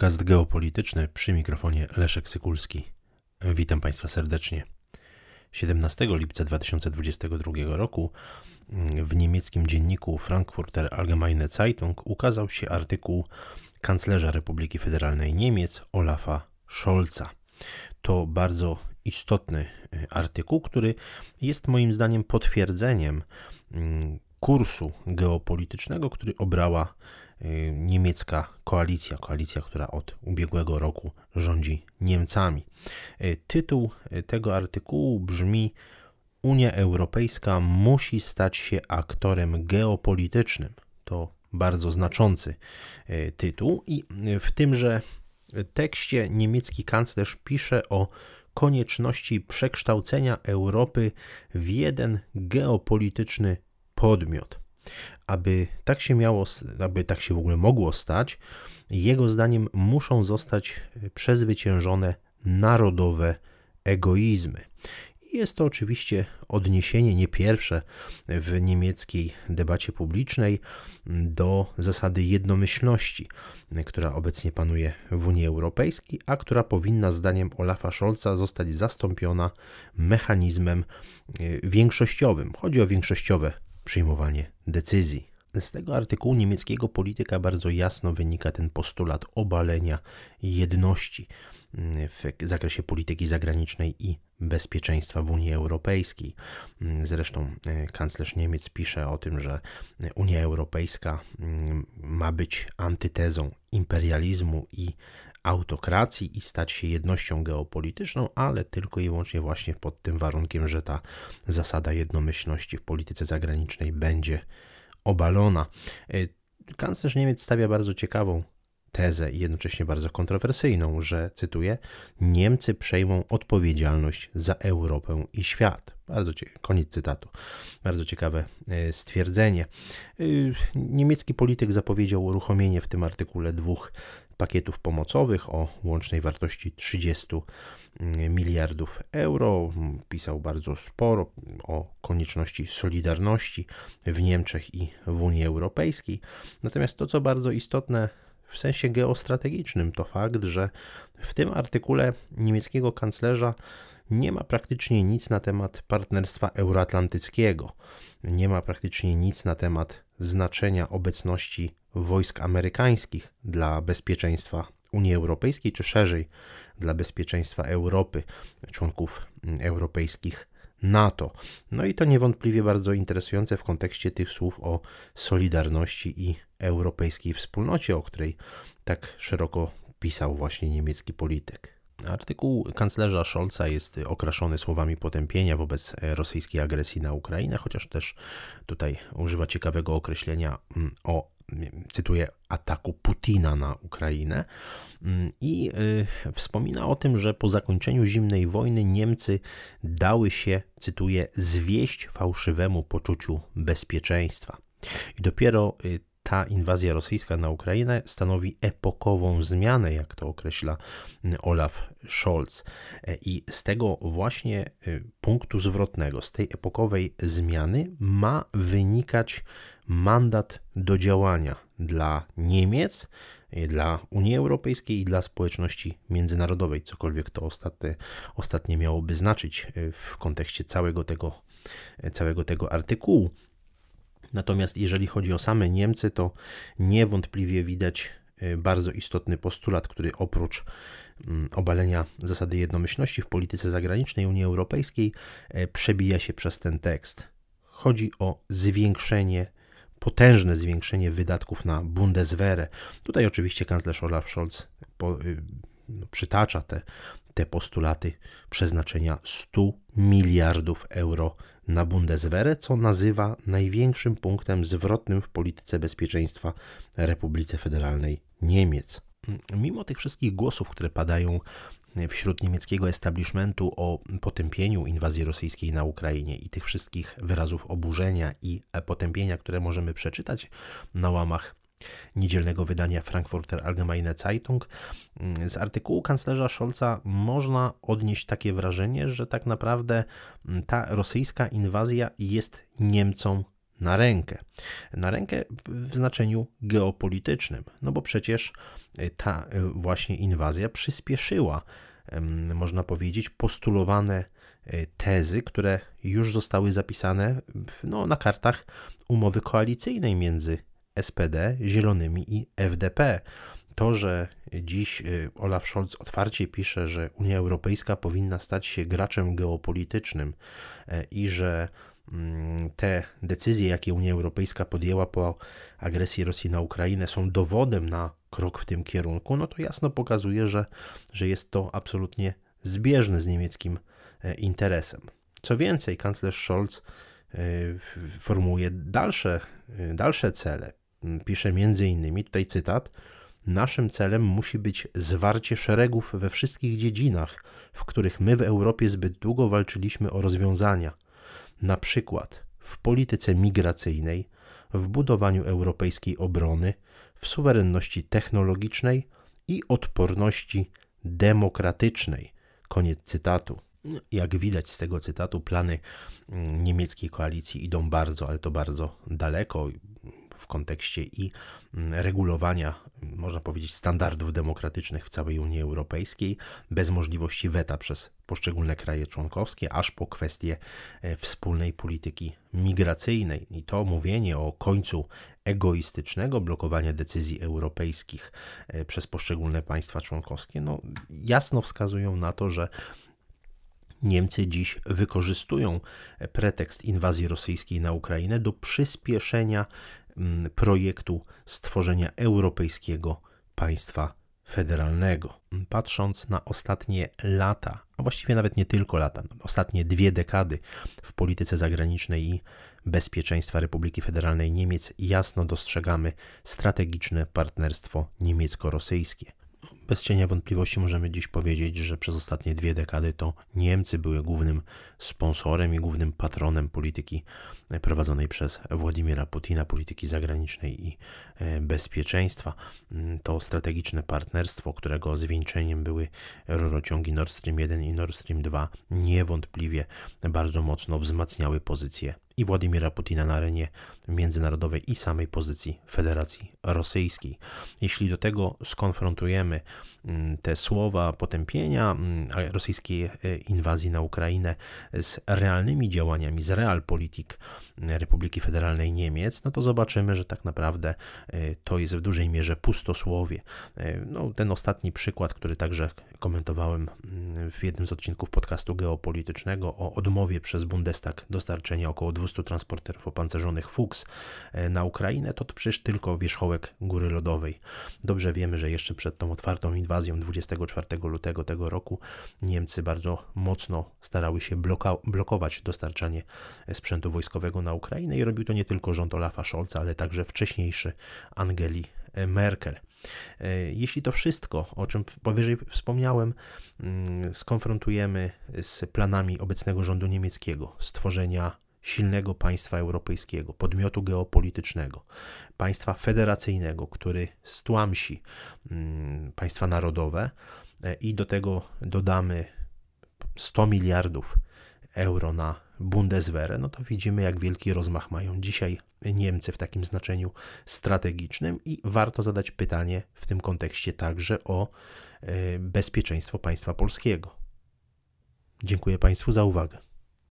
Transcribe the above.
Podcast geopolityczny przy mikrofonie Leszek Sykulski. Witam Państwa serdecznie. 17 lipca 2022 roku w niemieckim dzienniku Frankfurter Allgemeine Zeitung ukazał się artykuł kanclerza Republiki Federalnej Niemiec Olafa Scholza. To bardzo istotny e, artykuł, który jest moim zdaniem potwierdzeniem mm, kursu geopolitycznego, który obrała y, niemiecka koalicja, koalicja, która od ubiegłego roku rządzi Niemcami. Y, tytuł y, tego artykułu brzmi: Unia Europejska musi stać się aktorem geopolitycznym. To bardzo znaczący tytuł, i w tymże tekście niemiecki kanclerz pisze o konieczności przekształcenia Europy w jeden geopolityczny podmiot. Aby tak się miało, aby tak się w ogóle mogło stać, jego zdaniem muszą zostać przezwyciężone narodowe egoizmy. Jest to oczywiście odniesienie nie pierwsze w niemieckiej debacie publicznej do zasady jednomyślności, która obecnie panuje w Unii Europejskiej, a która powinna zdaniem Olafa Scholza zostać zastąpiona mechanizmem e, większościowym. Chodzi o większościowe przyjmowanie decyzji. Z tego artykułu niemieckiego polityka bardzo jasno wynika ten postulat obalenia jedności mm, w zakresie polityki zagranicznej i bezpieczeństwa w Unii Europejskiej. Mm, zresztą e, kanclerz Niemiec pisze o tym, że Unia Europejska mm, ma być antytezą imperializmu i autokracji i stać się jednością geopolityczną, ale tylko i wyłącznie właśnie pod tym warunkiem, że ta zasada jednomyślności w polityce zagranicznej będzie obalona. E, kanclerz Niemiec stawia bardzo ciekawą tezę i jednocześnie bardzo kontrowersyjną, że, cytuję, Niemcy przejmą odpowiedzialność za Europę i świat. Bardzo ciekawe, koniec cytatu. Bardzo ciekawe e, stwierdzenie. E, niemiecki polityk zapowiedział uruchomienie w tym artykule dwóch pakietów pomocowych o łącznej wartości 30 mm, miliardów euro. Pisał bardzo sporo o konieczności solidarności w Niemczech i w Unii Europejskiej. Natomiast to, co bardzo istotne w sensie geostrategicznym, to fakt, że w tym artykule niemieckiego kanclerza nie ma praktycznie nic na temat partnerstwa euroatlantyckiego. Nie ma praktycznie nic na temat znaczenia obecności wojsk amerykańskich dla bezpieczeństwa Unii Europejskiej, czy szerzej dla bezpieczeństwa Europy, członków europejskich NATO. No i to niewątpliwie bardzo interesujące w kontekście tych słów o solidarności i europejskiej wspólnocie, o której tak szeroko pisał właśnie niemiecki polityk. Artykuł kanclerza Scholza jest okraszony słowami potępienia wobec rosyjskiej agresji na Ukrainę, chociaż też tutaj używa ciekawego określenia mm, o, cytuję, ataku Putina na Ukrainę. Mm, I y, wspomina o tym, że po zakończeniu zimnej wojny Niemcy dały się, cytuję, zwieść fałszywemu poczuciu bezpieczeństwa. I dopiero y, ta inwazja rosyjska na Ukrainę stanowi epokową zmianę, jak to określa Olaf Scholz. I z tego właśnie y, punktu zwrotnego, z tej epokowej zmiany ma wynikać mandat do działania dla Niemiec, y, dla Unii Europejskiej i dla społeczności międzynarodowej, cokolwiek to ostatnie, ostatnie miałoby znaczyć y, w kontekście całego tego, całego tego artykułu. Natomiast jeżeli chodzi o same Niemcy, to niewątpliwie widać y, bardzo istotny postulat, który oprócz mm, obalenia zasady jednomyślności w polityce zagranicznej Unii Europejskiej y, przebija się przez ten tekst. Chodzi o zwiększenie, potężne zwiększenie wydatków na Bundeswehr. Tutaj oczywiście kanclerz Olaf Scholz po, y, no, przytacza te, te postulaty przeznaczenia 100 miliardów euro na Bundeswehr, co nazywa największym punktem zwrotnym w polityce bezpieczeństwa Republice Federalnej Niemiec. Mimo tych wszystkich głosów, które padają wśród niemieckiego establishmentu o potępieniu inwazji rosyjskiej na Ukrainie i tych wszystkich wyrazów oburzenia i potępienia, które możemy przeczytać na łamach niedzielnego wydania Frankfurter Allgemeine Zeitung. Z artykułu kanclerza Scholza można odnieść takie wrażenie, że tak naprawdę ta rosyjska inwazja jest Niemcom na rękę. Na rękę w znaczeniu geopolitycznym, no bo przecież ta właśnie inwazja przyspieszyła, można powiedzieć, postulowane tezy, które już zostały zapisane no, na kartach umowy koalicyjnej między SPD, Zielonymi i FDP. To, że dziś Olaf Scholz otwarcie pisze, że Unia Europejska powinna stać się graczem geopolitycznym e, i że te decyzje, jakie Unia Europejska podjęła po agresji Rosji na Ukrainę, są dowodem na krok w tym kierunku, no to jasno pokazuje, że, że jest to absolutnie zbieżne z niemieckim e, interesem. Co więcej, kanclerz Scholz e, formułuje dalsze, dalsze cele. Pisze między innymi, tutaj cytat, Naszym celem musi być zwarcie szeregów we wszystkich dziedzinach, w których my w Europie zbyt długo walczyliśmy o rozwiązania, na przykład w polityce migracyjnej, w budowaniu europejskiej obrony, w suwerenności technologicznej i odporności demokratycznej. Koniec cytatu. Jak widać z tego cytatu, plany mm, niemieckiej koalicji idą bardzo, ale to bardzo daleko w kontekście i mm, regulowania, można powiedzieć, standardów demokratycznych w całej Unii Europejskiej, bez możliwości weta przez poszczególne kraje członkowskie, aż po kwestie e, wspólnej polityki migracyjnej. I to mówienie o końcu egoistycznego blokowania decyzji europejskich e, przez poszczególne państwa członkowskie, no, jasno wskazują na to, że Niemcy dziś wykorzystują pretekst inwazji rosyjskiej na Ukrainę do przyspieszenia projektu stworzenia europejskiego państwa federalnego. Patrząc na ostatnie lata, a właściwie nawet nie tylko lata, ostatnie dwie dekady w polityce zagranicznej i bezpieczeństwa Republiki Federalnej Niemiec, jasno dostrzegamy strategiczne partnerstwo niemiecko-rosyjskie. Bez cienia wątpliwości możemy dziś powiedzieć, że przez ostatnie dwie dekady to Niemcy były głównym sponsorem i głównym patronem polityki prowadzonej przez Władimira Putina, polityki zagranicznej i e, bezpieczeństwa. Mm, to strategiczne partnerstwo, którego zwieńczeniem były rurociągi Nord Stream 1 i Nord Stream 2, niewątpliwie bardzo mocno wzmacniały pozycję i Władimira Putina na arenie międzynarodowej i samej pozycji Federacji Rosyjskiej. Jeśli do tego skonfrontujemy mm, te słowa potępienia mm, rosyjskiej e, inwazji na Ukrainę z realnymi działaniami, z realpolitik Republiki Federalnej Niemiec, no to zobaczymy, że tak naprawdę e, to jest w dużej mierze pustosłowie. E, no, ten ostatni przykład, który także komentowałem mm, w jednym z odcinków podcastu geopolitycznego o odmowie przez Bundestag dostarczenia około 200 transporterów opancerzonych Fuchs e, na Ukrainę, to, to przecież tylko wierzchołek góry lodowej. Dobrze wiemy, że jeszcze przed tą otwartą inwazją 24 lutego tego roku Niemcy bardzo mocno starały się bloka- blokować dostarczanie sprzętu wojskowego na Ukrainę i robił to nie tylko rząd Olafa Scholza, ale także wcześniejszy Angeli Merkel. E, jeśli to wszystko, o czym powyżej wspomniałem, mm, skonfrontujemy z planami obecnego rządu niemieckiego stworzenia silnego państwa europejskiego, podmiotu geopolitycznego, państwa federacyjnego, który stłamsi mm, państwa narodowe e, i do tego dodamy 100 miliardów euro na Bundeswehr, no to widzimy, jak wielki rozmach mają dzisiaj Niemcy w takim znaczeniu strategicznym i warto zadać pytanie w tym kontekście także o e, bezpieczeństwo państwa polskiego. Dziękuję Państwu za uwagę.